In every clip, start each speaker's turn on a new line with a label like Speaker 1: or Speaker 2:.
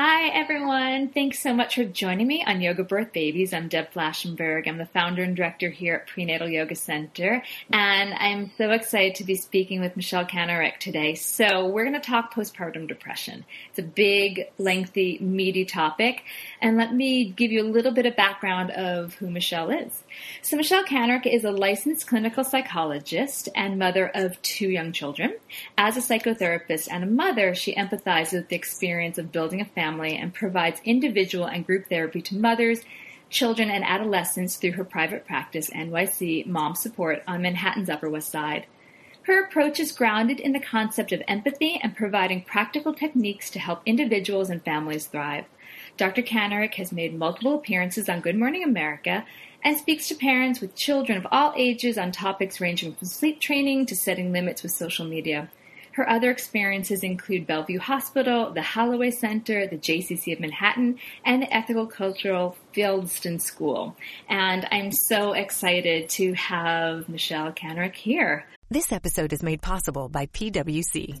Speaker 1: Hi, everyone. Thanks so much for joining me on Yoga Birth Babies. I'm Deb Flashenberg. I'm the founder and director here at Prenatal Yoga Center. And I'm so excited to be speaking with Michelle Canarick today. So we're going to talk postpartum depression. It's a big, lengthy, meaty topic. And let me give you a little bit of background of who Michelle is. So Michelle Canarick is a licensed clinical psychologist and mother of two young children. As a psychotherapist and a mother, she empathizes with the experience of building a family and provides individual and group therapy to mothers, children, and adolescents through her private practice, NYC Mom Support on Manhattan's Upper West Side. Her approach is grounded in the concept of empathy and providing practical techniques to help individuals and families thrive. Dr. Canarick has made multiple appearances on Good Morning America and speaks to parents with children of all ages on topics ranging from sleep training to setting limits with social media. Her other experiences include Bellevue Hospital, the Hallowell Center, the JCC of Manhattan, and the Ethical Cultural Fieldston School. And I'm so excited to have Michelle Canarick here.
Speaker 2: This episode is made possible by PwC.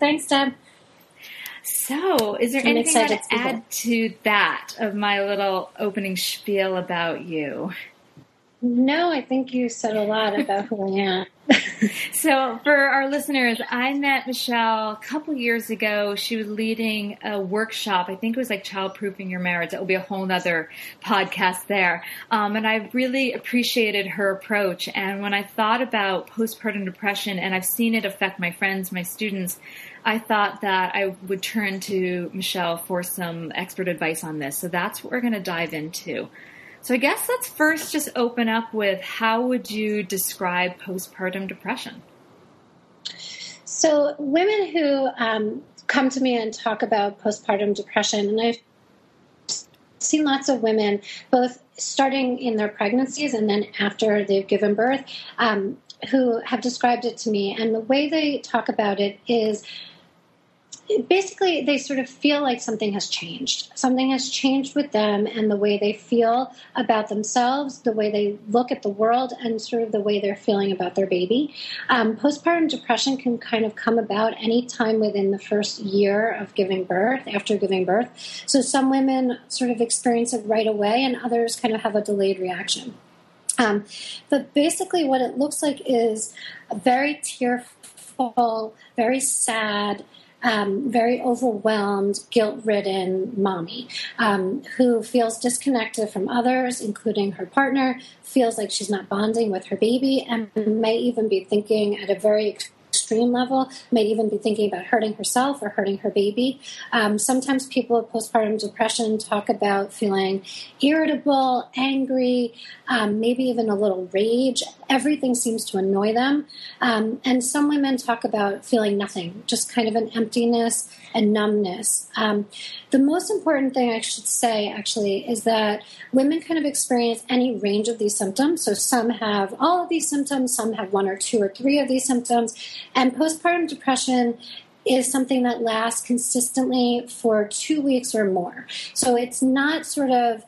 Speaker 3: Thanks, Deb.
Speaker 1: So, is there
Speaker 3: I'm
Speaker 1: anything
Speaker 3: excited
Speaker 1: to
Speaker 3: to be
Speaker 1: add to that of my little opening spiel about you?
Speaker 3: No, I think you said a lot about who I am.
Speaker 1: So, for our listeners, I met Michelle a couple years ago. She was leading a workshop. I think it was like childproofing your marriage. That will be a whole other podcast there. Um, and I really appreciated her approach. And when I thought about postpartum depression, and I've seen it affect my friends, my students, I thought that I would turn to Michelle for some expert advice on this. So that's what we're going to dive into. So I guess let's first just open up with how would you describe postpartum depression?
Speaker 3: So, women who um, come to me and talk about postpartum depression, and I've seen lots of women, both starting in their pregnancies and then after they've given birth, um, who have described it to me. And the way they talk about it is basically they sort of feel like something has changed. Something has changed with them and the way they feel about themselves, the way they look at the world, and sort of the way they're feeling about their baby. Um, postpartum depression can kind of come about any time within the first year of giving birth, after giving birth. So some women sort of experience it right away, and others kind of have a delayed reaction. Um, but basically, what it looks like is a very tearful, very sad, um, very overwhelmed, guilt ridden mommy um, who feels disconnected from others, including her partner, feels like she's not bonding with her baby, and may even be thinking at a very extreme level, might even be thinking about hurting herself or hurting her baby. Um, sometimes people with postpartum depression talk about feeling irritable, angry, um, maybe even a little rage. Everything seems to annoy them. Um, and some women talk about feeling nothing, just kind of an emptiness and numbness. Um, the most important thing I should say, actually, is that women kind of experience any range of these symptoms. So some have all of these symptoms, some have one or two or three of these symptoms. And postpartum depression is something that lasts consistently for two weeks or more. So it's not sort of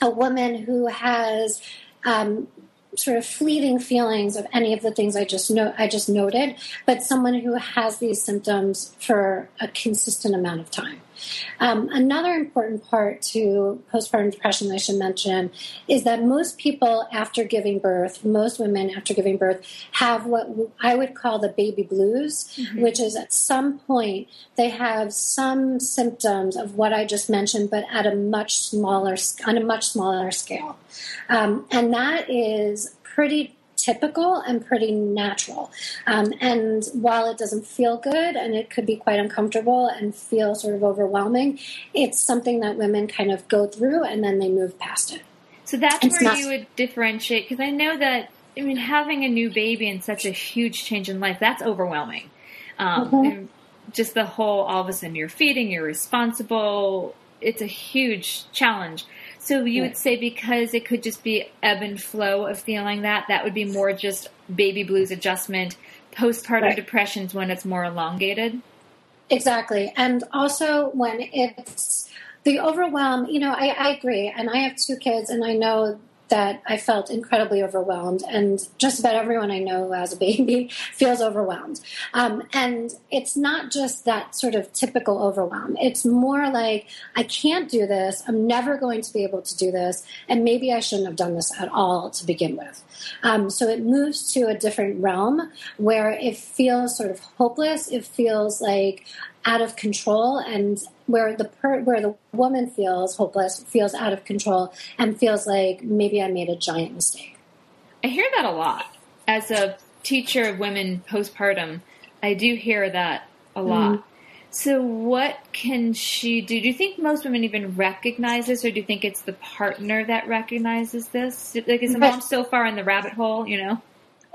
Speaker 3: a woman who has um, sort of fleeting feelings of any of the things I just know I just noted, but someone who has these symptoms for a consistent amount of time. Um, another important part to postpartum depression I should mention is that most people after giving birth, most women after giving birth, have what I would call the baby blues, mm-hmm. which is at some point they have some symptoms of what I just mentioned, but at a much smaller on a much smaller scale, um, and that is pretty typical and pretty natural. Um, and while it doesn't feel good and it could be quite uncomfortable and feel sort of overwhelming, it's something that women kind of go through and then they move past it.
Speaker 1: So that's it's where not- you would differentiate because I know that I mean having a new baby and such a huge change in life that's overwhelming. Um, mm-hmm. And just the whole all of a sudden you're feeding, you're responsible. It's a huge challenge. So you would say because it could just be ebb and flow of feeling that, that would be more just baby blues adjustment, postpartum right. depressions when it's more elongated?
Speaker 3: Exactly. And also when it's the overwhelm, you know, I, I agree. And I have two kids and I know that I felt incredibly overwhelmed, and just about everyone I know who has a baby feels overwhelmed. Um, and it's not just that sort of typical overwhelm. It's more like I can't do this. I'm never going to be able to do this, and maybe I shouldn't have done this at all to begin with. Um, so it moves to a different realm where it feels sort of hopeless. It feels like out of control and where the per, where the woman feels hopeless feels out of control and feels like maybe I made a giant mistake.
Speaker 1: I hear that a lot as a teacher of women postpartum. I do hear that a lot. Mm-hmm. So, what can she do? Do you think most women even recognize this, or do you think it's the partner that recognizes this? Like, is the mom so far in the rabbit hole? You know,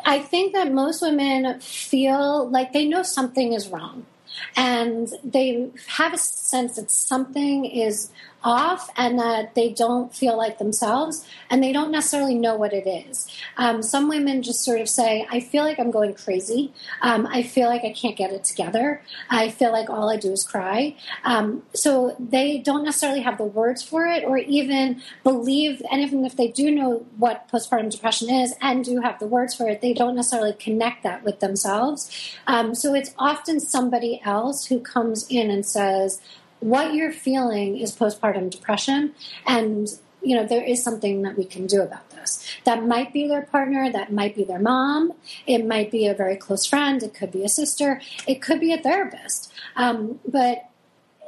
Speaker 3: I think that most women feel like they know something is wrong and they have a sense that something is off and that they don't feel like themselves and they don't necessarily know what it is. Um, some women just sort of say, I feel like I'm going crazy. Um, I feel like I can't get it together. I feel like all I do is cry. Um, so they don't necessarily have the words for it or even believe, and even if they do know what postpartum depression is and do have the words for it, they don't necessarily connect that with themselves. Um, so it's often somebody else who comes in and says, what you're feeling is postpartum depression and you know there is something that we can do about this that might be their partner that might be their mom it might be a very close friend it could be a sister it could be a therapist um, but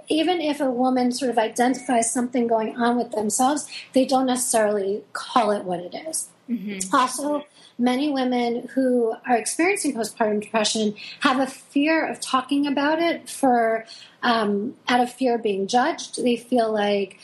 Speaker 3: even if a woman sort of identifies something going on with themselves they don't necessarily call it what it is. Mm-hmm. also many women who are experiencing postpartum depression have a fear of talking about it for um, out of fear of being judged. They feel like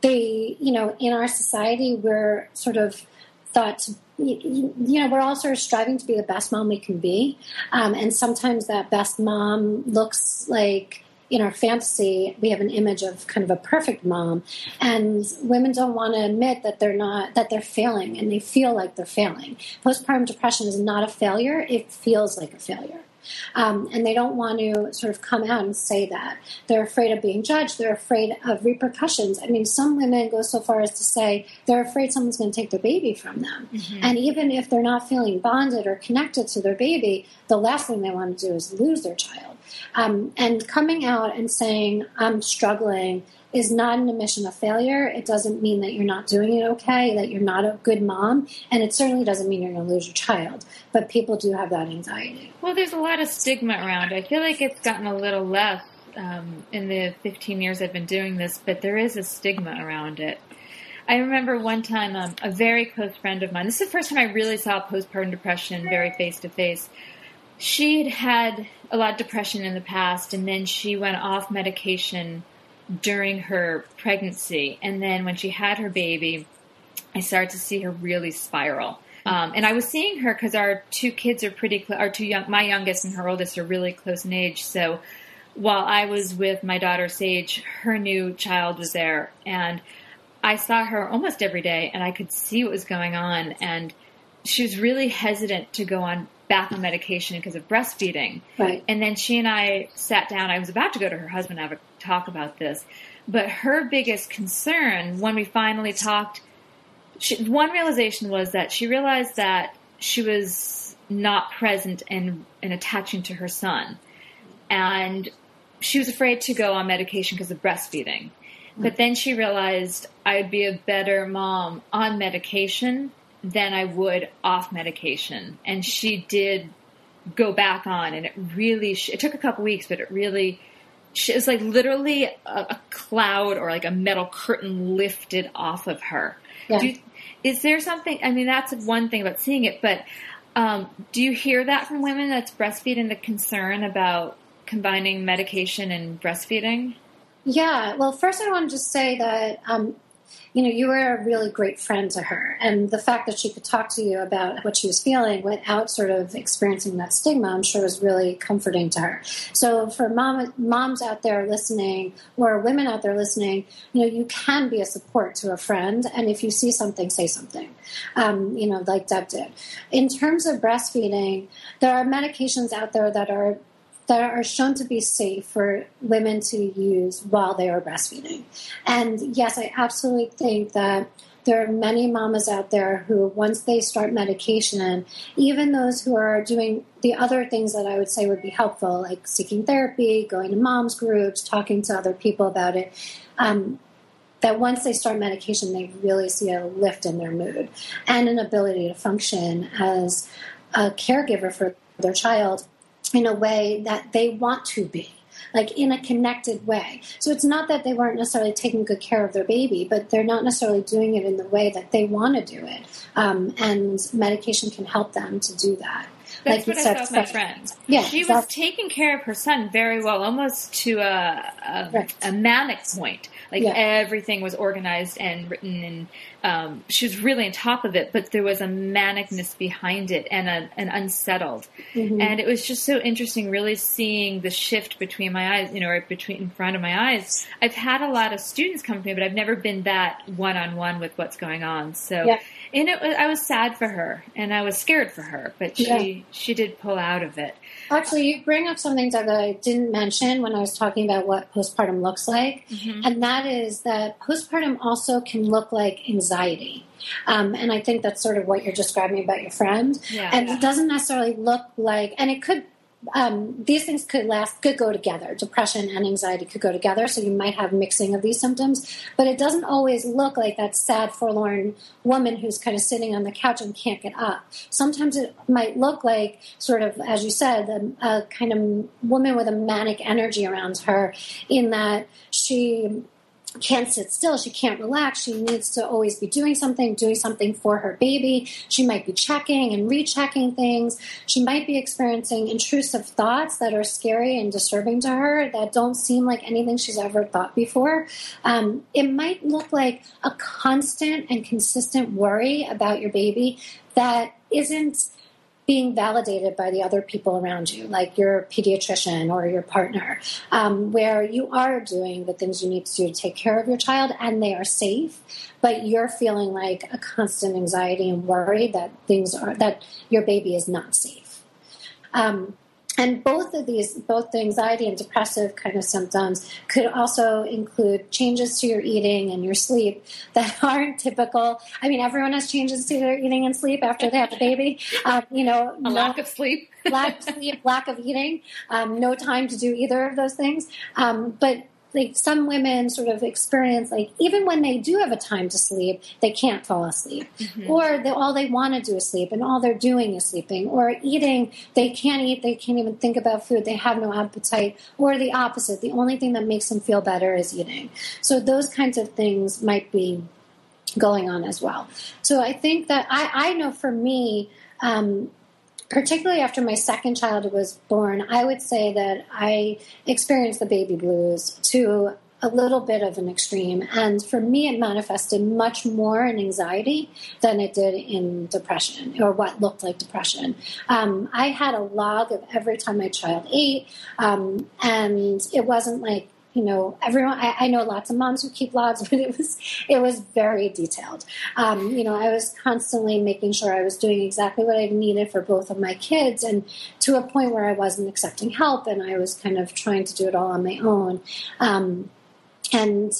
Speaker 3: they, you know, in our society, we're sort of thought to you know, we're all sort of striving to be the best mom we can be. Um, and sometimes that best mom looks like in our fantasy, we have an image of kind of a perfect mom, and women don't want to admit that they're not that they're failing, and they feel like they're failing. Postpartum depression is not a failure; it feels like a failure. Um, and they don't want to sort of come out and say that. They're afraid of being judged. They're afraid of repercussions. I mean, some women go so far as to say they're afraid someone's going to take their baby from them. Mm-hmm. And even if they're not feeling bonded or connected to their baby, the last thing they want to do is lose their child. Um, and coming out and saying, I'm struggling is not an admission of failure. It doesn't mean that you're not doing it okay, that you're not a good mom, and it certainly doesn't mean you're going to lose your child. But people do have that anxiety.
Speaker 1: Well, there's a lot of stigma around. I feel like it's gotten a little less um, in the 15 years I've been doing this, but there is a stigma around it. I remember one time um, a very close friend of mine, this is the first time I really saw postpartum depression very face to face she had had a lot of depression in the past, and then she went off medication during her pregnancy. And then when she had her baby, I started to see her really spiral. Um, and I was seeing her because our two kids are pretty, cl- our two young, my youngest and her oldest are really close in age. So while I was with my daughter Sage, her new child was there, and I saw her almost every day, and I could see what was going on. And she was really hesitant to go on back on medication because of breastfeeding.
Speaker 3: Right.
Speaker 1: And then she and I sat down. I was about to go to her husband and have a talk about this, but her biggest concern when we finally talked she, one realization was that she realized that she was not present and, and attaching to her son. And she was afraid to go on medication because of breastfeeding. But then she realized I would be a better mom on medication than I would off medication. And she did go back on, and it really, it took a couple weeks, but it really, it was like literally a, a cloud or like a metal curtain lifted off of her.
Speaker 3: Yeah.
Speaker 1: Do you, is there something? I mean, that's one thing about seeing it, but um, do you hear that from women that's breastfeeding the concern about combining medication and breastfeeding?
Speaker 3: Yeah. Well, first, I want to just say that um, you know, you were a really great friend to her. And the fact that she could talk to you about what she was feeling without sort of experiencing that stigma, I'm sure was really comforting to her. So for mom, moms out there listening or women out there listening, you know, you can be a support to a friend. And if you see something, say something, um, you know, like Deb did. In terms of breastfeeding, there are medications out there that are that are shown to be safe for women to use while they are breastfeeding. And yes, I absolutely think that there are many mamas out there who, once they start medication, even those who are doing the other things that I would say would be helpful, like seeking therapy, going to moms groups, talking to other people about it, um, that once they start medication, they really see a lift in their mood and an ability to function as a caregiver for their child in a way that they want to be like in a connected way. So it's not that they weren't necessarily taking good care of their baby, but they're not necessarily doing it in the way that they want to do it. Um, and medication can help them to do that.
Speaker 1: That's like what I saw with my friend.
Speaker 3: Yeah,
Speaker 1: she was taking care of her son very well, almost to a a,
Speaker 3: Right.
Speaker 1: a manic point. Like
Speaker 3: Yeah.
Speaker 1: everything was organized and written, and um, she was really on top of it. But there was a manicness behind it, and a, an unsettled.
Speaker 3: Mm-hmm.
Speaker 1: And it was just so interesting, really seeing the shift between my eyes, you know, or between in front of my eyes. I've had a lot of students come to me, but I've never been that one on one with what's going on. So,
Speaker 3: Yeah.
Speaker 1: and it was, I was sad for her, and I was scared for her, but she
Speaker 3: Yeah.
Speaker 1: she did pull out of it.
Speaker 3: Actually, you bring up something that I didn't mention when I was talking about what postpartum looks like, and that is that postpartum also can look like anxiety. Um, and I think that's sort of what you're describing about your friend.
Speaker 1: Yeah.
Speaker 3: And it doesn't necessarily look like, and it could, um, these things could last, could go together. Depression and anxiety could go together. So you might have mixing of these symptoms, but it doesn't always look like that sad, forlorn woman who's kind of sitting on the couch and can't get up. Sometimes it might look like sort of, as you said, a, a kind of woman with a manic energy around her in that she can't sit still. She can't relax. She needs to always be doing something, doing something for her baby. She might be checking and rechecking things. She might be experiencing intrusive thoughts that are scary and disturbing to her that don't seem like anything she's ever thought before. Um, it might look like a constant and consistent worry about your baby that isn't being validated by the other people around you, like your pediatrician or your partner, um, where you are doing the things you need to do to take care of your child and they are safe, but you're feeling like a constant anxiety and worry that things are that your baby is not safe. Um, and both of these, both the anxiety and depressive kind of symptoms, could also include changes to your eating and your sleep that aren't typical. I mean, everyone has changes to their eating and sleep after they have a baby. Um, you know,
Speaker 1: A
Speaker 3: no-
Speaker 1: lack of sleep.
Speaker 3: lack of sleep, lack of eating, um, no time to do either of those things. Um, but like some women sort of experience like even when they do have a time to sleep, they can't fall asleep, or they, all they want to do is sleep, and all they're doing is sleeping, or eating. They can't eat. They can't even think about food. They have no appetite, or the opposite. The only thing that makes them feel better is eating. So those kinds of things might be going on as well. So I think that I, I know for me, um, particularly after my second child was born, I would say that I experienced the baby blues to a little bit of an extreme. And for me, it manifested much more in anxiety than it did in depression or what looked like depression. Um, I had a log of every time my child ate, um, and it wasn't like you know everyone I, I know lots of moms who keep logs but it was it was very detailed. Um, you know i was constantly making sure i was doing exactly what i needed for both of my kids and to a point where i wasn't accepting help and i was kind of trying to do it all on my own. Um, and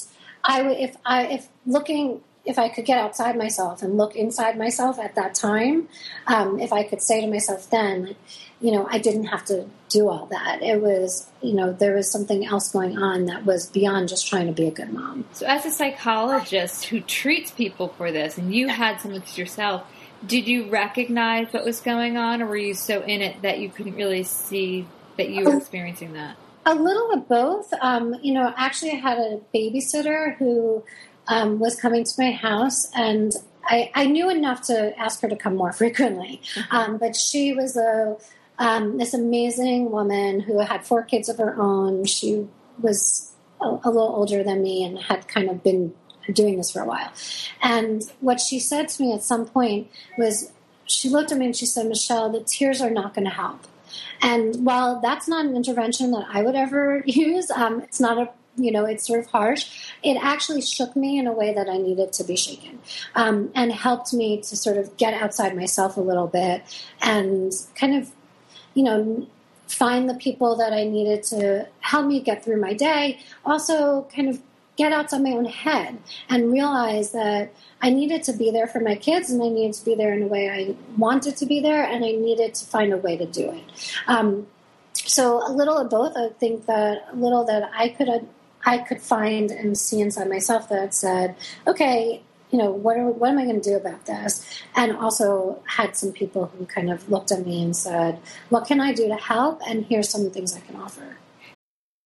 Speaker 3: i would if i if looking if I could get outside myself and look inside myself at that time, um, if I could say to myself then, you know, I didn't have to do all that. It was, you know, there was something else going on that was beyond just trying to be a good mom.
Speaker 1: So, as a psychologist who treats people for this, and you had some of this yourself, did you recognize what was going on, or were you so in it that you couldn't really see that you were experiencing that?
Speaker 3: A little of both. Um, you know, actually, I had a babysitter who um, was coming to my house, and I, I, knew enough to ask her to come more frequently. Mm-hmm. Um, but she was a um, this amazing woman who had four kids of her own. She was a, a little older than me and had kind of been doing this for a while. And what she said to me at some point was, she looked at me and she said, Michelle, the tears are not going to help. And while that's not an intervention that I would ever use, um, it's not a you know, it's sort of harsh. It actually shook me in a way that I needed to be shaken um, and helped me to sort of get outside myself a little bit and kind of, you know, find the people that I needed to help me get through my day. Also, kind of get outside my own head and realize that I needed to be there for my kids and I needed to be there in a way I wanted to be there and I needed to find a way to do it. Um, so a little of both. I think that a little that I could I could find and see inside myself that said, okay, you know, what are, what am I going to do about this? And also had some people who kind of looked at me and said, what can I do to help? And here's some of the things I can offer.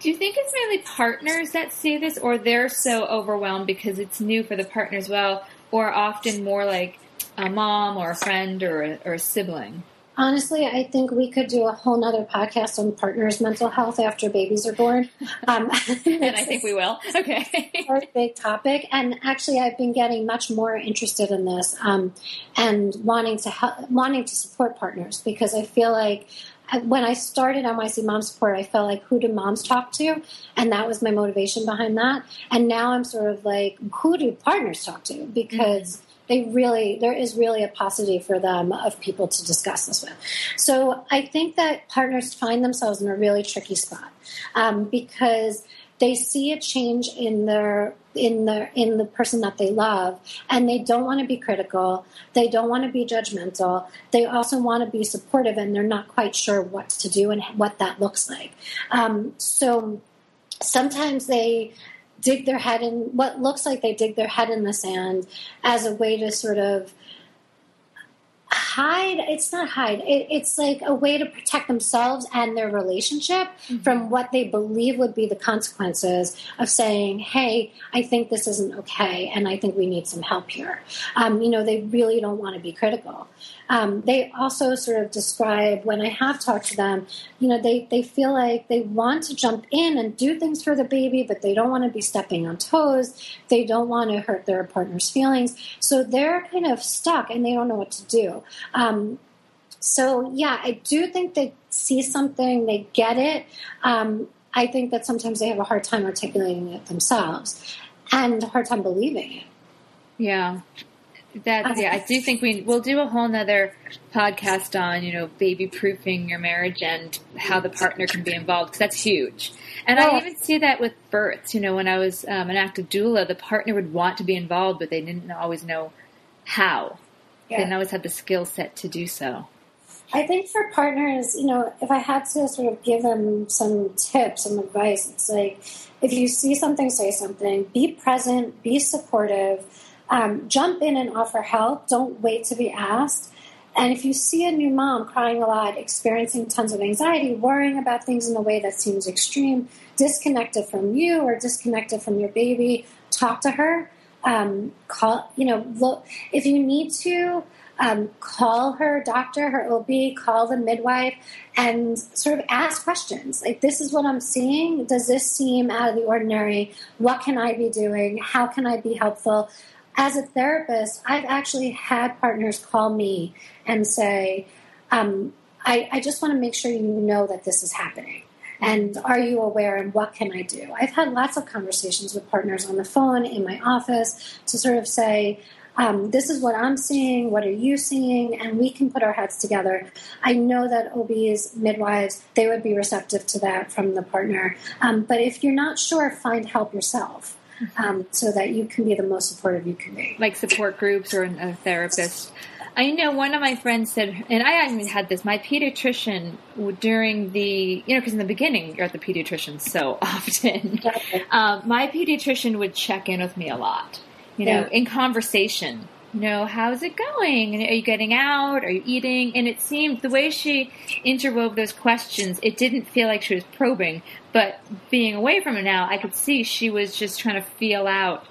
Speaker 1: Do you think it's mainly partners that see this, or they're so overwhelmed because it's new for the partner as well, or often more like a mom or a friend or a, or a sibling?
Speaker 3: Honestly, I think we could do a whole nother podcast on partners' mental health after babies are born.
Speaker 1: Um, and I think we will. Okay.
Speaker 3: a big topic. And actually, I've been getting much more interested in this um, and wanting to help, wanting to support partners because I feel like when I started NYC Mom Support, I felt like who do moms talk to? And that was my motivation behind that. And now I'm sort of like, who do partners talk to? Because mm-hmm. they really, there is really a paucity for them of people to discuss this with. So I think that partners find themselves in a really tricky spot um, because they see a change in their in the in the person that they love and they don't want to be critical they don't want to be judgmental they also want to be supportive and they're not quite sure what to do and what that looks like. Um, so sometimes they dig their head in what looks like they dig their head in the sand as a way to sort of hide it's not hide it, it's like a way to protect themselves and their relationship mm-hmm. from what they believe would be the consequences of saying hey i think this isn't okay and i think we need some help here um, you know they really don't want to be critical um, they also sort of describe when I have talked to them, you know, they, they feel like they want to jump in and do things for the baby, but they don't want to be stepping on toes. They don't want to hurt their partner's feelings. So they're kind of stuck and they don't know what to do. Um, so, yeah, I do think they see something, they get it. Um, I think that sometimes they have a hard time articulating it themselves and a hard time believing it.
Speaker 1: Yeah. That yeah, I do think we we'll do a whole nother podcast on you know baby proofing your marriage and how the partner can be involved because that's huge. And I even see that with births. You know, when I was um, an active doula, the partner would want to be involved, but they didn't always know how. Yeah. Didn't always have the skill set to do so.
Speaker 3: I think for partners, you know, if I had to sort of give them some tips, some advice, it's like if you see something, say something. Be present. Be supportive Um, jump in and offer help. Don't wait to be asked. And if you see a new mom crying a lot, experiencing tons of anxiety, worrying about things in a way that seems extreme, disconnected from you or disconnected from your baby, talk to her. Um, call, you know, look, if you need to, um, call her doctor, her OB, call the midwife, and sort of ask questions. Like, this is what I'm seeing. Does this seem out of the ordinary? What can I be doing? How can I be helpful? As a therapist, I've actually had partners call me and say, um, I, I just want to make sure you know that this is happening. And are you aware and what can I do? I've had lots of conversations with partners on the phone in my office to sort of say, um, this is what I'm seeing, what are you seeing, and we can put our heads together. I know that OBs, midwives, they would be receptive to that from the partner. Um, but if you're not sure, find help yourself. Um, so that you can be the most supportive you can be.
Speaker 1: Like support groups or a therapist. I know one of my friends said, and I even had this. My pediatrician during the, you know, because in the beginning you're at the pediatrician so often. um, my pediatrician would check in with me a lot, you know, yeah. in conversation. You know, how's it going? Are you getting out? Are you eating? And it seemed the way she interwove those questions, it didn't feel like she was probing. But being away from it now, I could see she was just trying to feel out,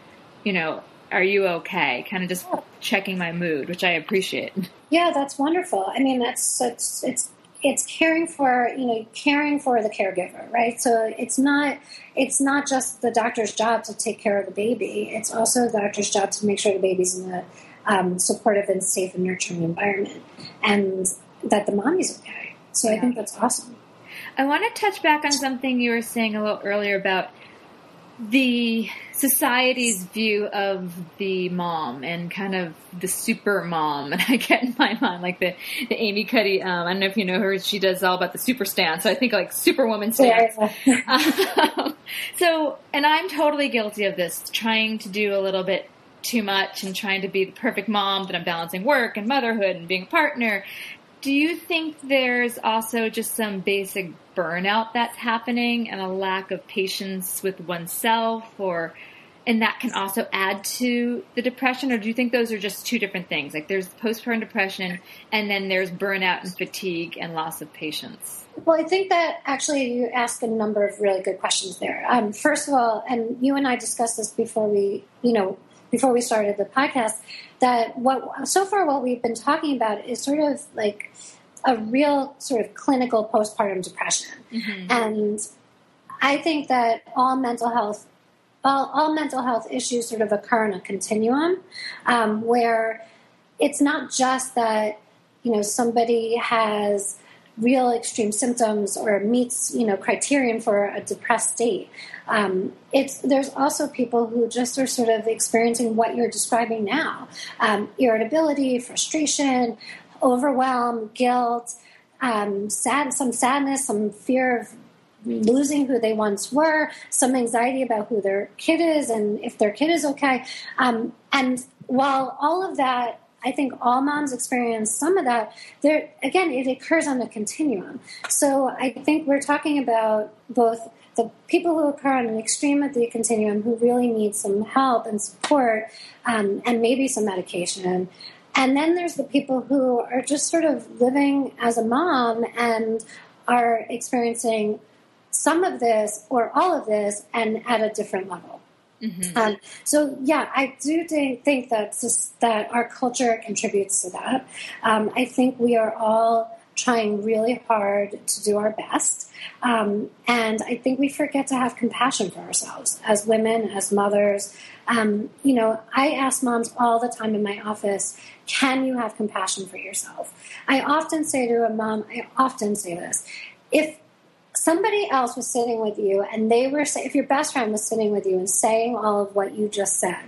Speaker 1: you know, are you okay? Kind of just checking my mood, which I appreciate.
Speaker 3: Yeah, that's wonderful. I mean, that's it's it's it's caring for you know caring for the caregiver, right? So it's not it's not just the doctor's job to take care of the baby. It's also the doctor's job to make sure the baby's in a um, supportive and safe and nurturing environment, and that the mommy's okay. So yeah. I think that's awesome.
Speaker 1: I want to touch back on something you were saying a little earlier about the society's view of the mom and kind of the super mom. And I get in my mind like the, the Amy Cuddy, um, I don't know if you know her, she does all about the super stance. So I think like superwoman stance. um, so, and I'm totally guilty of this, trying to do a little bit too much and trying to be the perfect mom that I'm balancing work and motherhood and being a partner. Do you think there's also just some basic burnout that's happening and a lack of patience with oneself or and that can also add to the depression? Or do you think those are just two different things? Like there's postpartum depression and then there's burnout and fatigue and loss of patience.
Speaker 3: Well i think that actually you ask a number of really good questions there. Um, first of all and you and i discussed this before we you know before we started the podcast that what so far what we've been talking about is sort of like a real sort of clinical postpartum depression. Mm-hmm. And I think that all mental health all, all, mental health issues sort of occur in a continuum um, where it's not just that you know somebody has real extreme symptoms or meets you know criterion for a depressed state um, it's there's also people who just are sort of experiencing what you're describing now um, irritability frustration overwhelm, guilt, um, sad, some sadness, some fear of losing who they once were, some anxiety about who their kid is and if their kid is okay. Um, and while all of that, I think all moms experience some of that. There again, it occurs on a continuum. So I think we're talking about both the people who occur on an extreme of the continuum who really need some help and support, um, and maybe some medication, and then there's the people who are just sort of living as a mom and are experiencing some of this or all of this and at a different level. Mm-hmm. Um, so yeah, I do think that that our culture contributes to that. Um, I think we are all trying really hard to do our best, um, and I think we forget to have compassion for ourselves as women, as mothers, um, you know, I ask moms all the time in my office, can you have compassion for yourself? I often say to a mom, I often say this, if somebody else was sitting with you and they were, if your best friend was sitting with you and saying all of what you just said,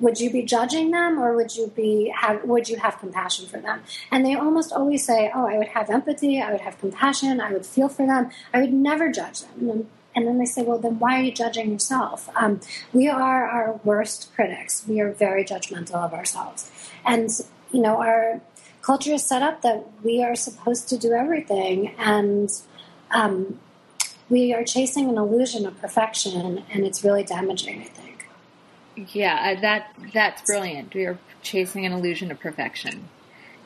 Speaker 3: would you be judging them or would you be have, would you have compassion for them and they almost always say oh i would have empathy i would have compassion i would feel for them i would never judge them and then they say, well, then why are you judging yourself? Um, we are our worst critics. We are very judgmental of ourselves. And, you know, our culture is set up that we are supposed to do everything. And um, we are chasing an illusion of perfection, and it's really damaging, I think.
Speaker 1: Yeah, that that's brilliant. We are chasing an illusion of perfection,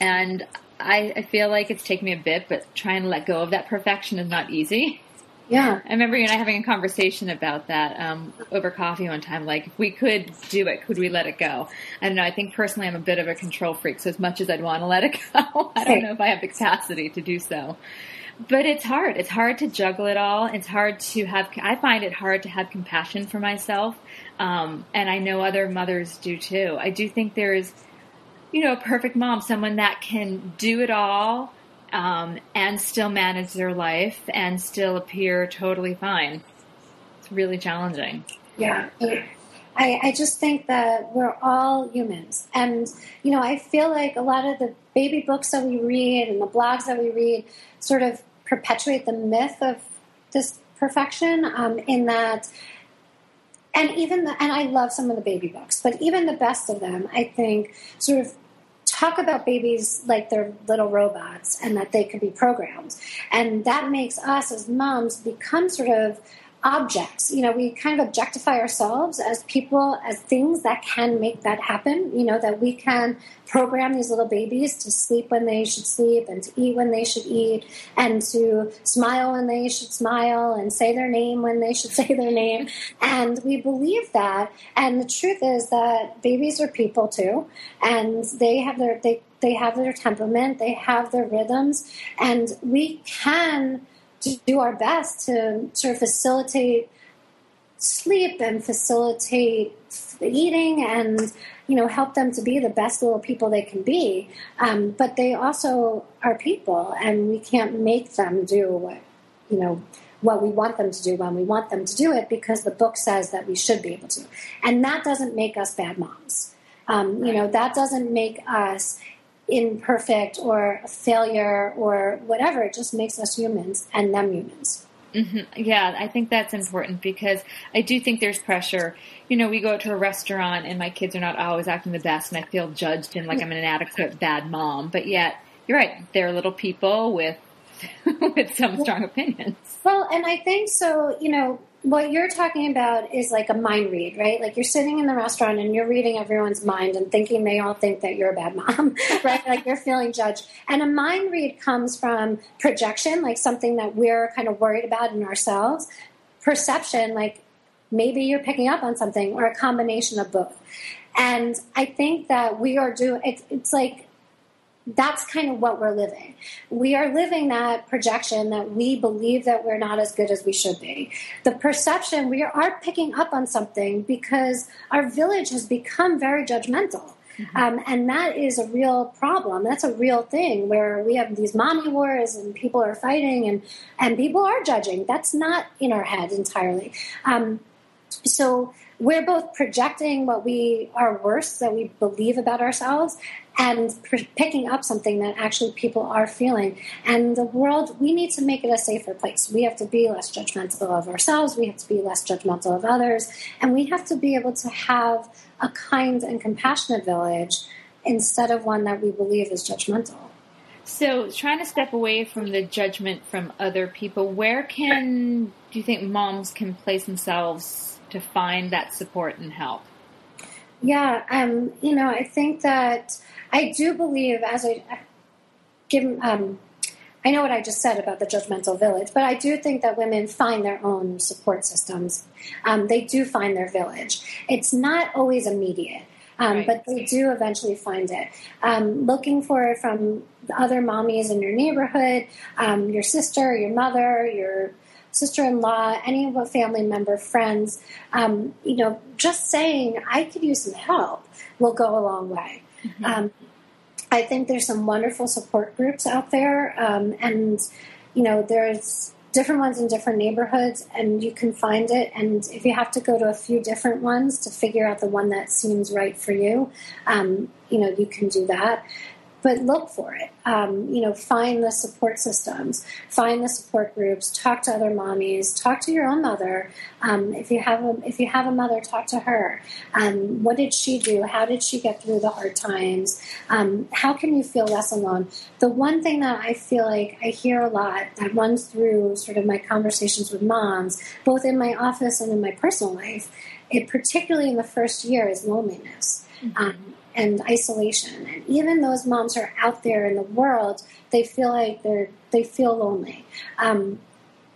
Speaker 1: and I, I feel like it's taken me a bit, but trying to let go of that perfection is not easy.
Speaker 3: Yeah.
Speaker 1: I remember you and I having a conversation about that um, over coffee one time. Like, if we could do it, could we let it go? I don't know. I think personally, I'm a bit of a control freak. So as much as I'd want to let it go, I don't know if I have the capacity to do so. But it's hard. It's hard to juggle it all. It's hard to have. I find it hard to have compassion for myself, um, and I know other mothers do too. I do think there's, you know, a perfect mom, someone that can do it all um, and still manage their life and still appear totally fine. It's really challenging.
Speaker 3: Yeah. I, I just think that we're all humans. And, you know, I feel like a lot of the baby books that we read and the blogs that we read sort of perpetuate the myth of this perfection um, in that and even the, and I love some of the baby books, but even the best of them, I think, sort of talk about babies like they're little robots and that they could be programmed. And that makes us as moms become sort of objects. You know, we kind of objectify ourselves as people, as things that can make that happen. You know, that we can program these little babies to sleep when they should sleep and to eat when they should eat and to smile when they should smile and say their name when they should say their name. And we believe that. And the truth is that babies are people too. And they have their, they, they have their temperament, they have their rhythms, and we can do our best to sort of facilitate sleep and facilitate eating and you know help them to be the best little people they can be. Um, but they also are people and we can't make them do what you know what we want them to do when we want them to do it because the book says that we should be able to. And that doesn't make us bad moms. Um, you know that doesn't make us imperfect or a failure or whatever. It just makes us humans and them humans.
Speaker 1: Mm-hmm. Yeah, I think that's important because I do think there's pressure. You know, we go out to a restaurant and my kids are not always acting the best, and I feel judged and like I'm an inadequate bad mom. But yet, you're right; they're little people with with some strong opinions.
Speaker 3: Well, and I think so. You know, what you're talking about is like a mind read, right? Like you're sitting in the restaurant and you're reading everyone's mind and thinking they all think that you're a bad mom, right? like you're feeling judged. And a mind read comes from projection, like something that we're kind of worried about in ourselves. Perception, like maybe you're picking up on something or a combination of both. And I think that we are doing, it's, it's like that's kind of what we're living. We are living that projection that we believe that we're not as good as we should be. The perception, we are picking up on something because our village has become very judgmental. Mm-hmm. Um, and that is a real problem. That's a real thing where we have these mommy wars and people are fighting and, and people are judging. That's not in our head entirely. Um, so we're both projecting what we are worse that we believe about ourselves and picking up something that actually people are feeling. And the world, we need to make it a safer place. We have to be less judgmental of ourselves, we have to be less judgmental of others, and we have to be able to have a kind and compassionate village instead of one that we believe is judgmental.
Speaker 1: So, trying to step away from the judgment from other people, where can do you think moms can place themselves to find that support and help?
Speaker 3: Yeah, um, you know, I think that I do believe, as I give, um, I know what I just said about the judgmental village, but I do think that women find their own support systems. Um, they do find their village. It's not always immediate. Um, right. But they do eventually find it. Um, looking for it from other mommies in your neighborhood, um, your sister, your mother, your sister-in-law, any of a family member, friends, um, you know, just saying I could use some help will go a long way. Mm-hmm. Um, I think there's some wonderful support groups out there, um, and you know, there's different ones in different neighborhoods, and you can find it. And if you have to go to a few different ones to figure out the one that seems right for you, um, you know, you can do that but look for it. Um, you know, find the support systems, find the support groups, talk to other mommies, talk to your own mother. Um, if you have a if you have a mother, talk to her. Um, what did she do? How did she get through the hard times? Um, how can you feel less alone? The one thing that I feel like I hear a lot that runs through sort of my conversations with moms, both in my office and in my personal life, it particularly in the first year, is loneliness. Um, and isolation. And even those moms who are out there in the world, they feel like they're they feel lonely. Um,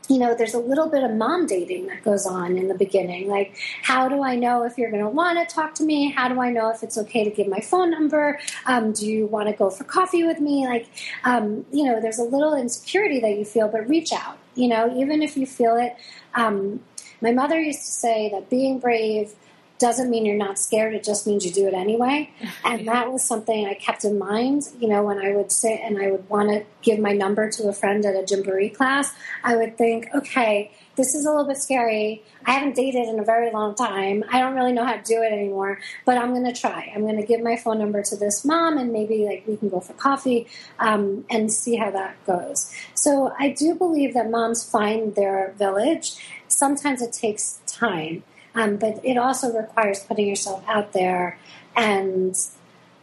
Speaker 3: you know, there's a little bit of mom dating that goes on in the beginning. Like, how do I know if you're going to want to talk to me? How do I know if it's okay to give my phone number? Um, do you want to go for coffee with me? Like, um, you know, there's a little insecurity that you feel, but reach out. You know, even if you feel it. Um, my mother used to say that being brave doesn't mean you're not scared. It just means you do it anyway. And that was something I kept in mind. You know, when I would sit and I would want to give my number to a friend at a Gymboree class, I would think, okay, this is a little bit scary. I haven't dated in a very long time. I don't really know how to do it anymore, but I'm going to try. I'm going to give my phone number to this mom and maybe like we can go for coffee um, and see how that goes. So I do believe that moms find their village. Sometimes it takes time. Um, but it also requires putting yourself out there and,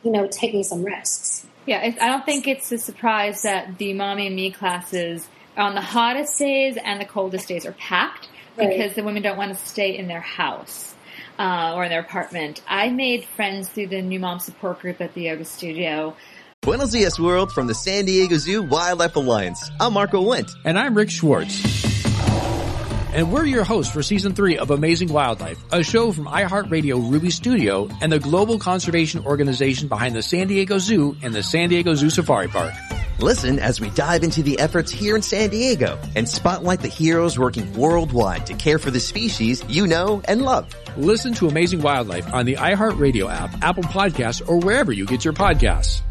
Speaker 3: you know, taking some risks.
Speaker 1: Yeah, I don't think it's a surprise that the Mommy and Me classes on the hottest days and the coldest days are packed
Speaker 3: Right.
Speaker 1: because the women don't want to stay in their house uh, or in their apartment. I made friends through the New Mom Support Group at the yoga studio.
Speaker 4: Buenos dias, world, from the San Diego Zoo Wildlife Alliance. I'm Marco Wendt.
Speaker 5: And I'm Rick Schwartz. And we're your hosts for season three of Amazing Wildlife, a show from iHeartRadio Ruby Studio and the global conservation organization behind the San Diego Zoo and the San Diego Zoo Safari Park.
Speaker 4: Listen as we dive into the efforts here in San Diego and spotlight the heroes working worldwide to care for the species you know and love.
Speaker 5: Listen to Amazing Wildlife on the iHeartRadio app, Apple Podcasts, or wherever you get your podcasts.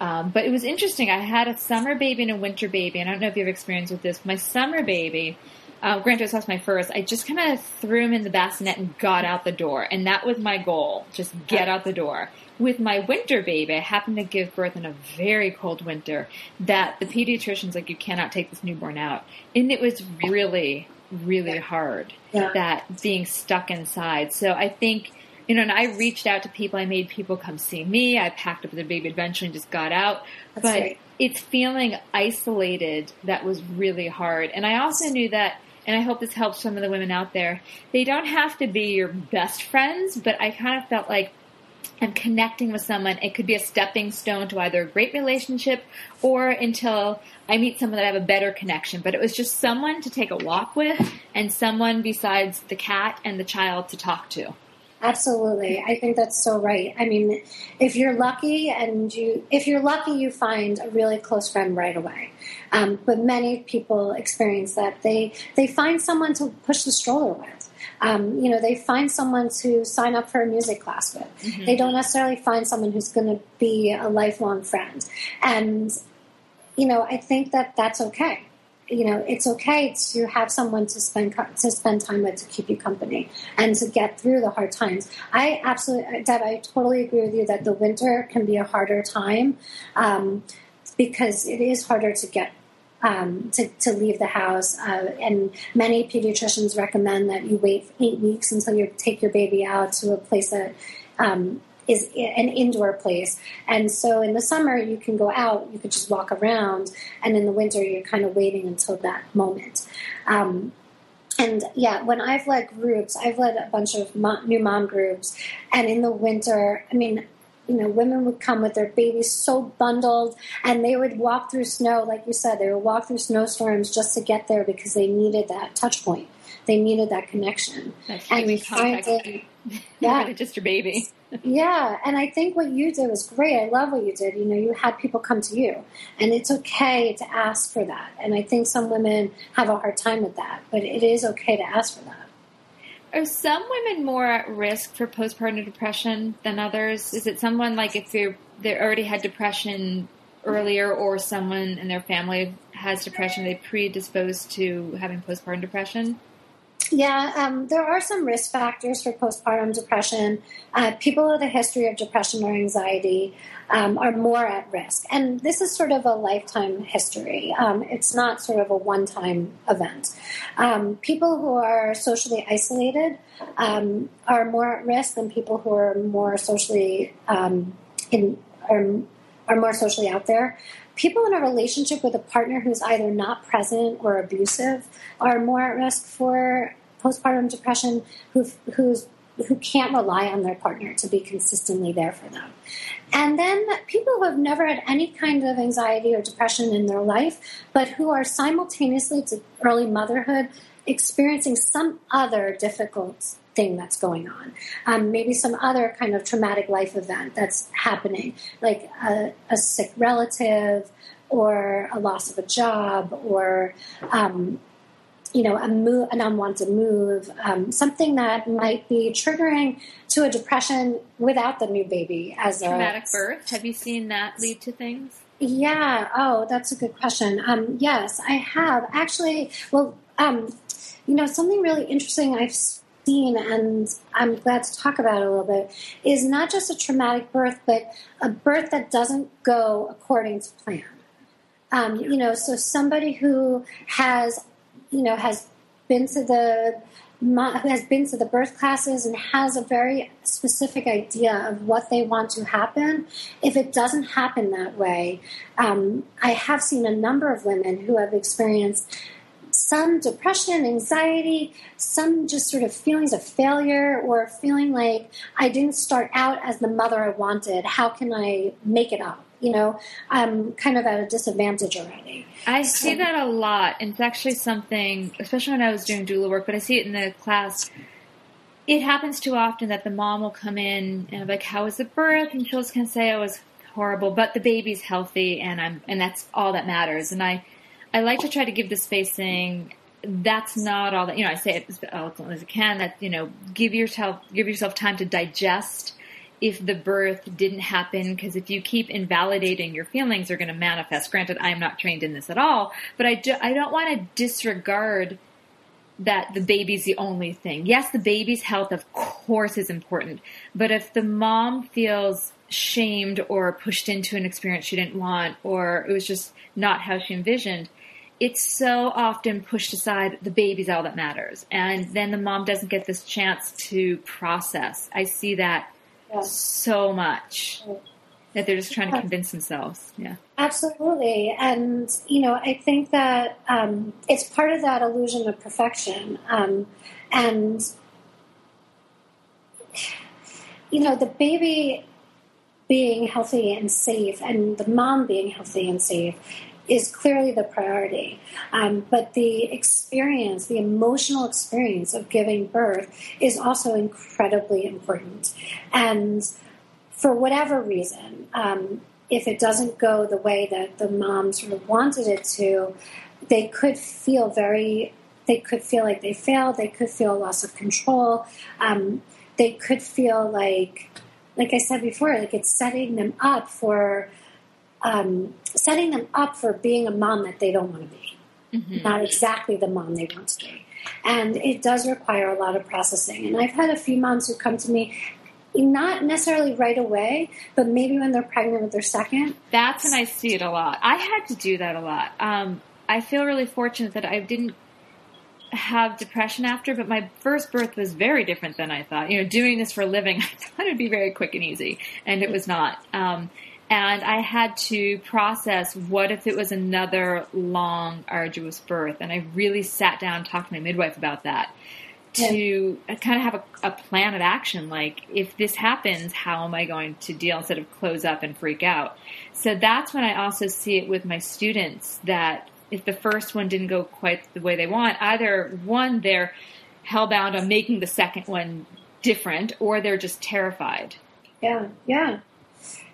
Speaker 1: Um, but it was interesting. I had a summer baby and a winter baby, and I don't know if you have experience with this. My summer baby, uh, granted, this was my first. I just kind of threw him in the bassinet and got out the door, and that was my goal: just get out the door. With my winter baby, I happened to give birth in a very cold winter. That the pediatrician's like, you cannot take this newborn out, and it was really, really hard.
Speaker 3: Yeah.
Speaker 1: That being stuck inside. So I think you know, and I reached out to people. I made people come see me. I packed up the baby eventually and just got out.
Speaker 3: That's
Speaker 1: but
Speaker 3: great.
Speaker 1: it's feeling isolated that was really hard. And I also knew that, and I hope this helps some of the women out there, they don't have to be your best friends, but I kind of felt like I'm connecting with someone. It could be a stepping stone to either a great relationship or until I meet someone that I have a better connection. But it was just someone to take a walk with and someone besides the cat and the child to talk to.
Speaker 3: Absolutely. I think that's so right. I mean, if you're lucky and you, if you're lucky, you find a really close friend right away. Um, but many people experience that they, they find someone to push the stroller with. Um, you know, they find someone to sign up for a music class with. They don't necessarily find someone who's going to be a lifelong friend. And, you know, I think that that's okay you know it's okay to have someone to spend to spend time with to keep you company and to get through the hard times. I absolutely deb i totally agree with you that the winter can be a harder time um, because it is harder to get um, to, to leave the house uh, and many pediatricians recommend that you wait eight weeks until you take your baby out to a place that um, is an indoor place. And so in the summer, you can go out, you could just walk around, and in the winter, you're kind of waiting until that moment. Um, and yeah, when I've led groups, I've led a bunch of new mom groups, and in the winter, I mean, you know, women would come with their babies so bundled, and they would walk through snow, like you said, they would walk through snowstorms just to get there because they needed that touch point. They needed that connection.
Speaker 1: That's
Speaker 3: and finding,
Speaker 1: Yeah.
Speaker 3: yeah,
Speaker 1: just your baby.
Speaker 3: yeah, and I think what you did was great. I love what you did. You know, you had people come to you, and it's okay to ask for that. And I think some women have a hard time with that, but it is okay to ask for that.
Speaker 1: Are some women more at risk for postpartum depression than others? Is it someone like if they they already had depression earlier, or someone in their family has depression, they predisposed to having postpartum depression?
Speaker 3: Yeah, um, there are some risk factors for postpartum depression. Uh, people with a history of depression or anxiety um, are more at risk. And this is sort of a lifetime history. Um, it's not sort of a one time event. Um, people who are socially isolated um, are more at risk than people who are more socially um, in, are, are more socially out there. People in a relationship with a partner who's either not present or abusive are more at risk for postpartum depression. Who, whose who can't rely on their partner to be consistently there for them. And then people who have never had any kind of anxiety or depression in their life, but who are simultaneously to early motherhood experiencing some other difficult thing that's going on. Um, maybe some other kind of traumatic life event that's happening, like a, a sick relative or a loss of a job or um, you know, a move, an unwanted move, um, something that might be triggering to a depression without the new baby as
Speaker 1: traumatic
Speaker 3: a traumatic
Speaker 1: birth. Have you seen that lead to things?
Speaker 3: Yeah. Oh, that's a good question. Um, yes, I have actually. Well, um, you know, something really interesting I've seen, and I'm glad to talk about it a little bit, is not just a traumatic birth, but a birth that doesn't go according to plan. Um, you know, so somebody who has you know, has been to the who has been to the birth classes and has a very specific idea of what they want to happen. If it doesn't happen that way, um, I have seen a number of women who have experienced some depression, anxiety, some just sort of feelings of failure or feeling like I didn't start out as the mother I wanted. How can I make it up? You know, I'm kind of at a disadvantage already.
Speaker 1: I see that a lot. And it's actually something, especially when I was doing doula work, but I see it in the class. It happens too often that the mom will come in and be like, "How was the birth?" And she'll just kind of say, oh, "It was horrible, but the baby's healthy, and I'm, and that's all that matters." And I, I like to try to give the space saying, "That's not all that." You know, I say it as eloquently as I can. That you know, give yourself, give yourself time to digest if the birth didn't happen because if you keep invalidating your feelings are going to manifest granted i'm not trained in this at all but i, do, I don't want to disregard that the baby's the only thing yes the baby's health of course is important but if the mom feels shamed or pushed into an experience she didn't want or it was just not how she envisioned it's so often pushed aside the baby's all that matters and then the mom doesn't get this chance to process i see that yeah. so much that they're just trying to convince themselves. Yeah.
Speaker 3: Absolutely. And, you know, I think that um, it's part of that illusion of perfection. Um, and, you know, the baby being healthy and safe and the mom being healthy and safe is clearly the priority. Um, but the experience, the emotional experience of giving birth is also incredibly important. And for whatever reason, um, if it doesn't go the way that the mom sort of wanted it to, they could feel very, they could feel like they failed, they could feel a loss of control, um, they could feel like, like I said before, like it's setting them up for um, setting them up for being a mom that they don't want to be, mm-hmm. not exactly the mom they want to be. And it does require a lot of processing. And I've had a few moms who come to me not necessarily right away, but maybe when they're pregnant with their second.
Speaker 1: That's when I see it a lot. I had to do that a lot. Um, I feel really fortunate that I didn't have depression after, but my first birth was very different than I thought. You know, doing this for a living, I thought it'd be very quick and easy, and it was not. Um, and I had to process what if it was another long, arduous birth. And I really sat down and talked to my midwife about that to yeah. kind of have a, a, plan of action. Like, if this happens, how am I going to deal instead of close up and freak out? So that's when I also see it with my students that if the first one didn't go quite the way they want, either one, they're hellbound on making the second one different, or they're just terrified.
Speaker 3: Yeah, yeah.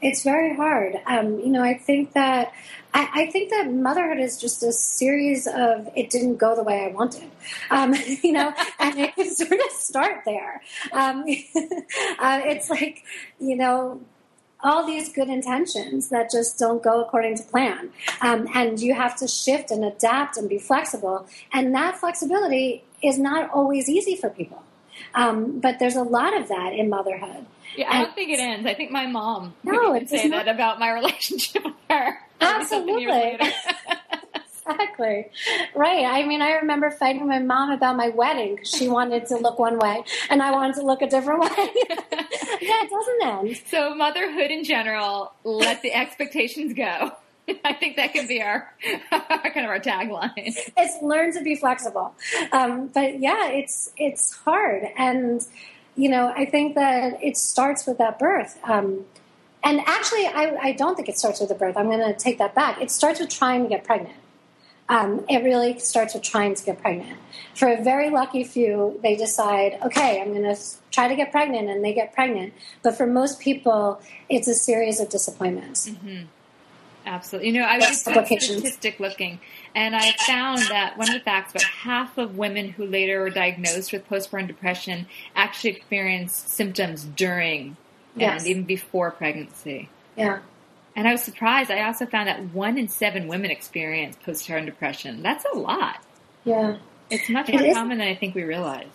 Speaker 3: It's very hard. Um, you know, I think that I, I, think that motherhood is just a series of it didn't go the way I wanted. Um, you know, and it can sort of start there. Um, uh, it's like you know all these good intentions that just don't go according to plan. Um, and you have to shift and adapt and be flexible. And that flexibility is not always easy for people. Um, but there's a lot of that in motherhood.
Speaker 1: Yeah, I don't think it ends. I think my mom no, would say not... that about my relationship with her.
Speaker 3: Absolutely. exactly. Right. I mean, I remember fighting with my mom about my wedding because she wanted to look one way and I wanted to look a different way. yeah, it doesn't end.
Speaker 1: So, motherhood in general, let the expectations go. I think that can be our kind of our tagline.
Speaker 3: It's learn to be flexible, um, but yeah, it's it's hard, and You know, I think that it starts with that birth. Um, and actually, I, I, don't think it starts with the birth. I'm going to take that back. It starts with trying to get pregnant. Um, it really starts with trying to get pregnant. For a very lucky few, they decide, okay, I'm going to try to get pregnant, and they get pregnant. But for most people, it's a series of disappointments.
Speaker 1: Mm-hmm. Absolutely. You know, I was just statistic looking, and I found that one of the facts about half of women who later were diagnosed with postpartum depression actually experienced symptoms during yes. and even before pregnancy.
Speaker 3: Yeah.
Speaker 1: And I was surprised. I also found that one in seven women experience postpartum depression. That's a lot.
Speaker 3: Yeah.
Speaker 1: It's much more it common than I think we realize.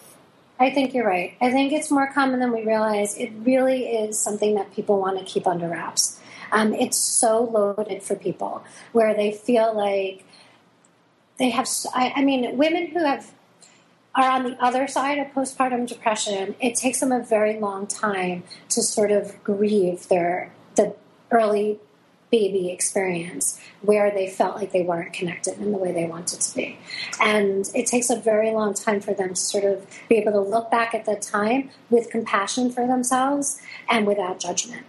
Speaker 3: I think you're right. I think it's more common than we realize. It really is something that people want to keep under wraps. Um, it's so loaded for people where they feel like they have. I, I mean, women who have are on the other side of postpartum depression. It takes them a very long time to sort of grieve their the early baby experience where they felt like they weren't connected in the way they wanted to be. And it takes a very long time for them to sort of be able to look back at that time with compassion for themselves and without judgment.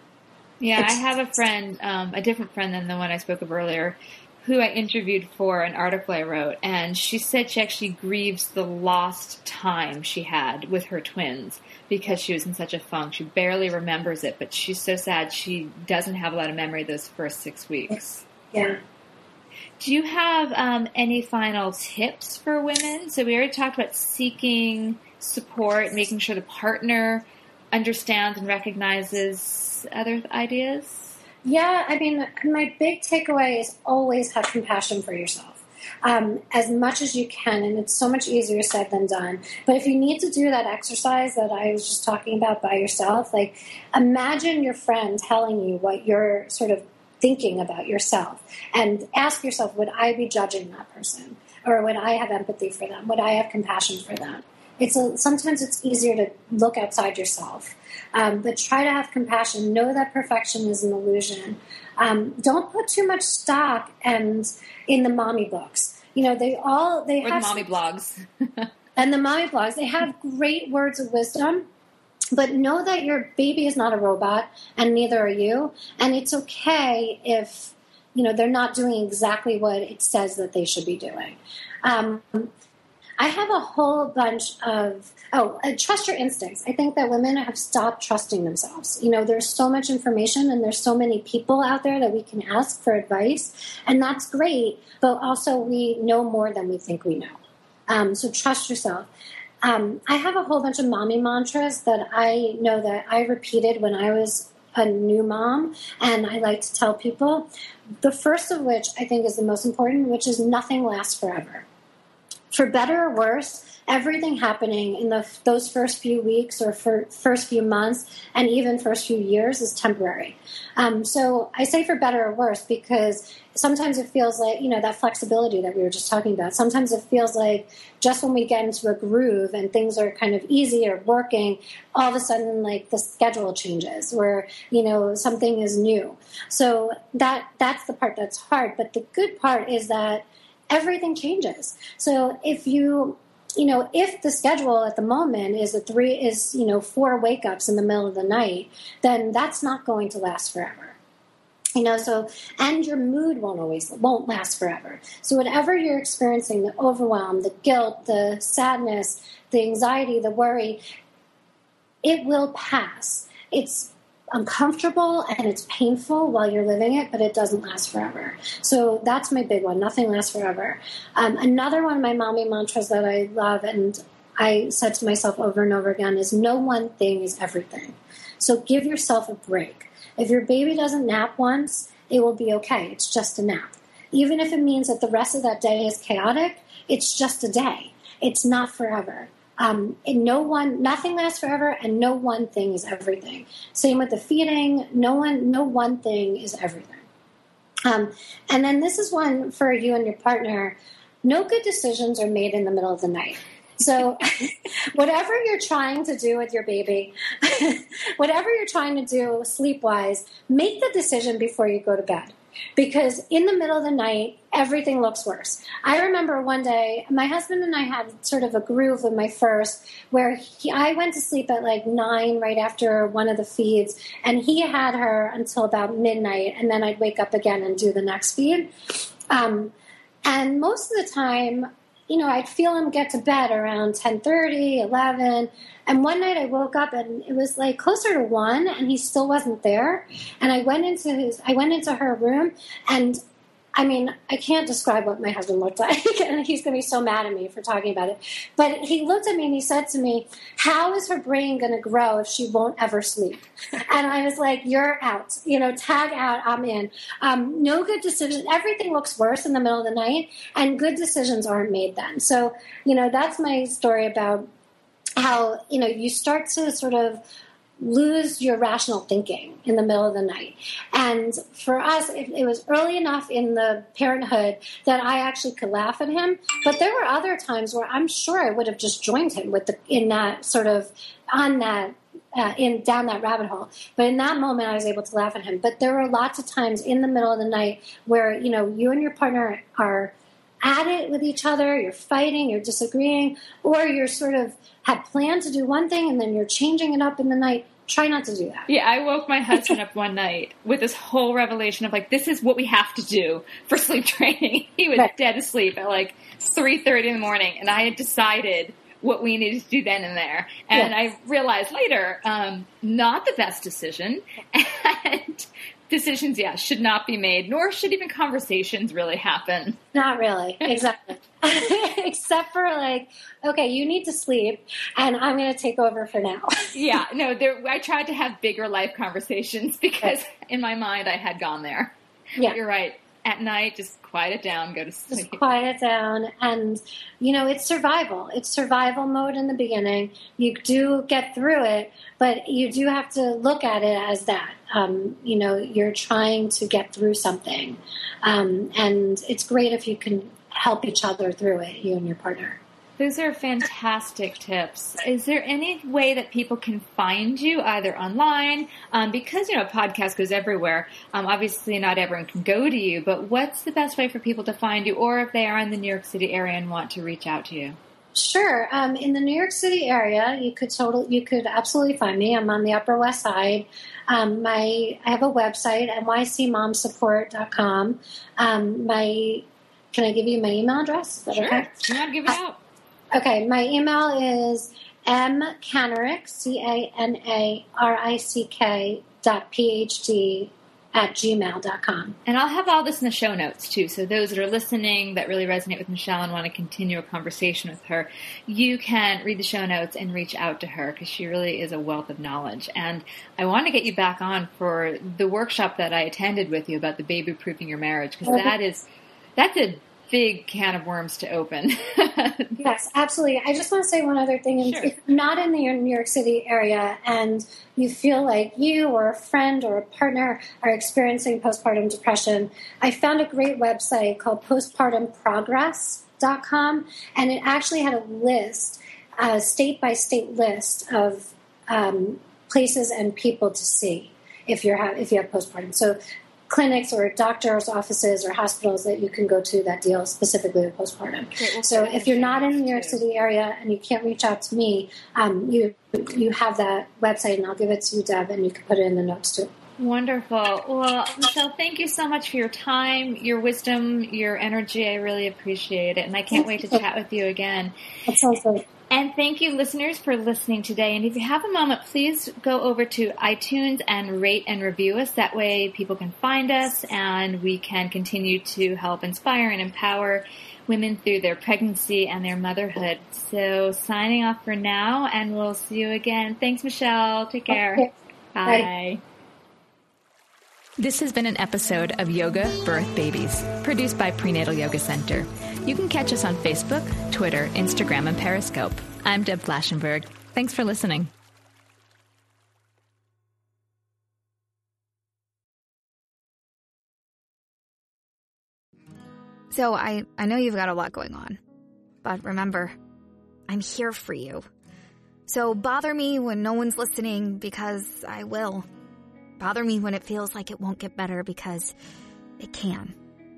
Speaker 1: Yeah, it's, I have a friend, um, a different friend than the one I spoke of earlier, who I interviewed for an article I wrote, and she said she actually grieves the lost time she had with her twins because she was in such a funk. She barely remembers it, but she's so sad she doesn't have a lot of memory those first six weeks.
Speaker 3: Yeah.
Speaker 1: Do you have um, any final tips for women? So we already talked about seeking support, making sure the partner understands and recognizes other ideas.
Speaker 3: Yeah, I mean, my big takeaway is always have compassion for yourself um, as much as you can. And it's so much easier said than done. But if you need to do that exercise that I was just talking about by yourself, like imagine your friend telling you what you're sort of thinking about yourself and ask yourself, would I be judging that person? Or would I have empathy for them? Would I have compassion for them? It's a, sometimes it's easier to look outside yourself, um, but try to have compassion. Know that perfection is an illusion. Um, don't put too much stock and in the mommy books. You know, they all they
Speaker 1: or
Speaker 3: have
Speaker 1: the mommy blogs
Speaker 3: and the mommy blogs. They have great words of wisdom, but know that your baby is not a robot, and neither are you. And it's okay if you know they're not doing exactly what it says that they should be doing. Um, I have a whole bunch of oh, uh, trust your instincts. I think that women have stopped trusting themselves. You know, there's so much information and there's so many people out there that we can ask for advice, and that's great. But also, we know more than we think we know. Um, so trust yourself. Um, I have a whole bunch of mommy mantras that I know that I repeated when I was a new mom, and I like to tell people. The first of which I think is the most important, which is nothing lasts forever for better or worse, everything happening in the, those first few weeks or first few months and even first few years is temporary. Um, so I say for better or worse because sometimes it feels like, you know, that flexibility that we were just talking about. Sometimes it feels like just when we get into a groove and things are kind of easy or working, all of a sudden, like the schedule changes where, you know, something is new. So that, that's the part that's hard. But the good part is that everything changes. So if you you know, if the schedule at the moment is a three is, you know, four wake ups in the middle of the night, then that's not going to last forever. You know, so and your mood won't always won't last forever. So whatever you're experiencing, the overwhelm, the guilt, the sadness, the anxiety, the worry, it will pass. It's uncomfortable and it's painful while you're living it, but it doesn't last forever. So that's my big one. Nothing lasts forever. Um, another one of my mommy mantras that I love and I said to myself over and over again is no one thing is everything. So give yourself a break. If your baby doesn't nap once, it will be okay. It's just a nap. Even if it means that the rest of that day is chaotic, it's just a day. It's not forever. Um, and no one, nothing lasts forever, and no one thing is everything. Same with the feeding. No one, no one thing is everything. Um, and then this is one for you and your partner. No good decisions are made in the middle of the night. So, whatever you're trying to do with your baby, whatever you're trying to do sleep wise, make the decision before you go to bed. Because in the middle of the night, everything looks worse. I remember one day, my husband and I had sort of a groove with my first, where he, I went to sleep at like nine right after one of the feeds, and he had her until about midnight, and then I'd wake up again and do the next feed. Um, and most of the time, you know, I'd feel him get to bed around 10:30, 11, and one night I woke up and it was like closer to 1 and he still wasn't there. And I went into his I went into her room and I mean, I can't describe what my husband looked like, and he's going to be so mad at me for talking about it. But he looked at me and he said to me, How is her brain going to grow if she won't ever sleep? and I was like, You're out. You know, tag out, I'm in. Um, no good decision. Everything looks worse in the middle of the night, and good decisions aren't made then. So, you know, that's my story about how, you know, you start to sort of lose your rational thinking in the middle of the night. And for us, it, it, was early enough in the parenthood that I actually could laugh at him. But there were other times where I'm sure I would have just joined him with the in that sort of on that. Uh, in down that rabbit hole, but in that moment, I was able to laugh at him. But there were lots of times in the middle of the night where you know you and your partner are at it with each other, you're fighting, you're disagreeing, or you're sort of had planned to do one thing and then you're changing it up in the night. Try not to do that.
Speaker 1: Yeah, I woke my husband up one night with this whole revelation of like, this is what we have to do for sleep training. He was right. dead asleep at like three thirty in the morning, and I had decided what we needed to do then and there. And yes. I realized later, um, not the best decision. And decisions, yeah, should not be made, nor should even conversations really happen.
Speaker 3: Not really, exactly. Except for like, okay, you need to sleep, and I'm going to take over for now.
Speaker 1: yeah, no, there. I tried to have bigger life conversations because in my mind I had gone there. Yeah, you're right. At night, just quiet it down, go to sleep.
Speaker 3: Just quiet it down, and you know it's survival. It's survival mode in the beginning. You do get through it, but you do have to look at it as that. Um, you know, you're trying to get through something, um, and it's great if you can help each other through it, you and your partner.
Speaker 1: Those are fantastic tips. Is there any way that people can find you either online? Um, because, you know, a podcast goes everywhere. Um, obviously, not everyone can go to you, but what's the best way for people to find you or if they are in the New York City area and want to reach out to you?
Speaker 3: Sure. Um, in the New York City area, you could total, you could absolutely find me. I'm on the Upper West Side. Um, my I have a website, nycmomsupport.com. Um, my can I give you my email address?
Speaker 1: sure. Okay? Yeah, give it out.
Speaker 3: Okay, my email is mcanarick, C A N A R I C K dot PhD at gmail.com.
Speaker 1: And I'll have all this in the show notes too. So those that are listening that really resonate with Michelle and want to continue a conversation with her, you can read the show notes and reach out to her because she really is a wealth of knowledge. And I want to get you back on for the workshop that I attended with you about the baby proofing your marriage because that is that's a big can of worms to open.
Speaker 3: yes, absolutely. I just want to say one other thing. Sure. If you're not in the New York City area and you feel like you or a friend or a partner are experiencing postpartum depression, I found a great website called postpartumprogress.com and it actually had a list, a state by state list of um, places and people to see if you're ha- if you have postpartum. So clinics or doctors' offices or hospitals that you can go to that deal specifically with postpartum. so if you're not in the New York City area and you can't reach out to me, um, you you have that website and I'll give it to you, Deb, and you can put it in the notes too.
Speaker 1: Wonderful. Well, Michelle, thank you so much for your time, your wisdom, your energy. I really appreciate it, and I can't wait to chat with you again.
Speaker 3: That sounds great.
Speaker 1: And thank you, listeners, for listening today. And if you have a moment, please go over to iTunes and rate and review us. That way, people can find us and we can continue to help inspire and empower women through their pregnancy and their motherhood. So, signing off for now, and we'll see you again. Thanks, Michelle. Take care. Okay. Bye. Bye. This has been an episode of Yoga Birth Babies, produced by Prenatal Yoga Center. You can catch us on Facebook, Twitter, Instagram, and Periscope. I'm Deb Flashenberg. Thanks for listening.
Speaker 6: So I, I know you've got a lot going on, but remember, I'm here for you. So bother me when no one's listening because I will. Bother me when it feels like it won't get better because it can.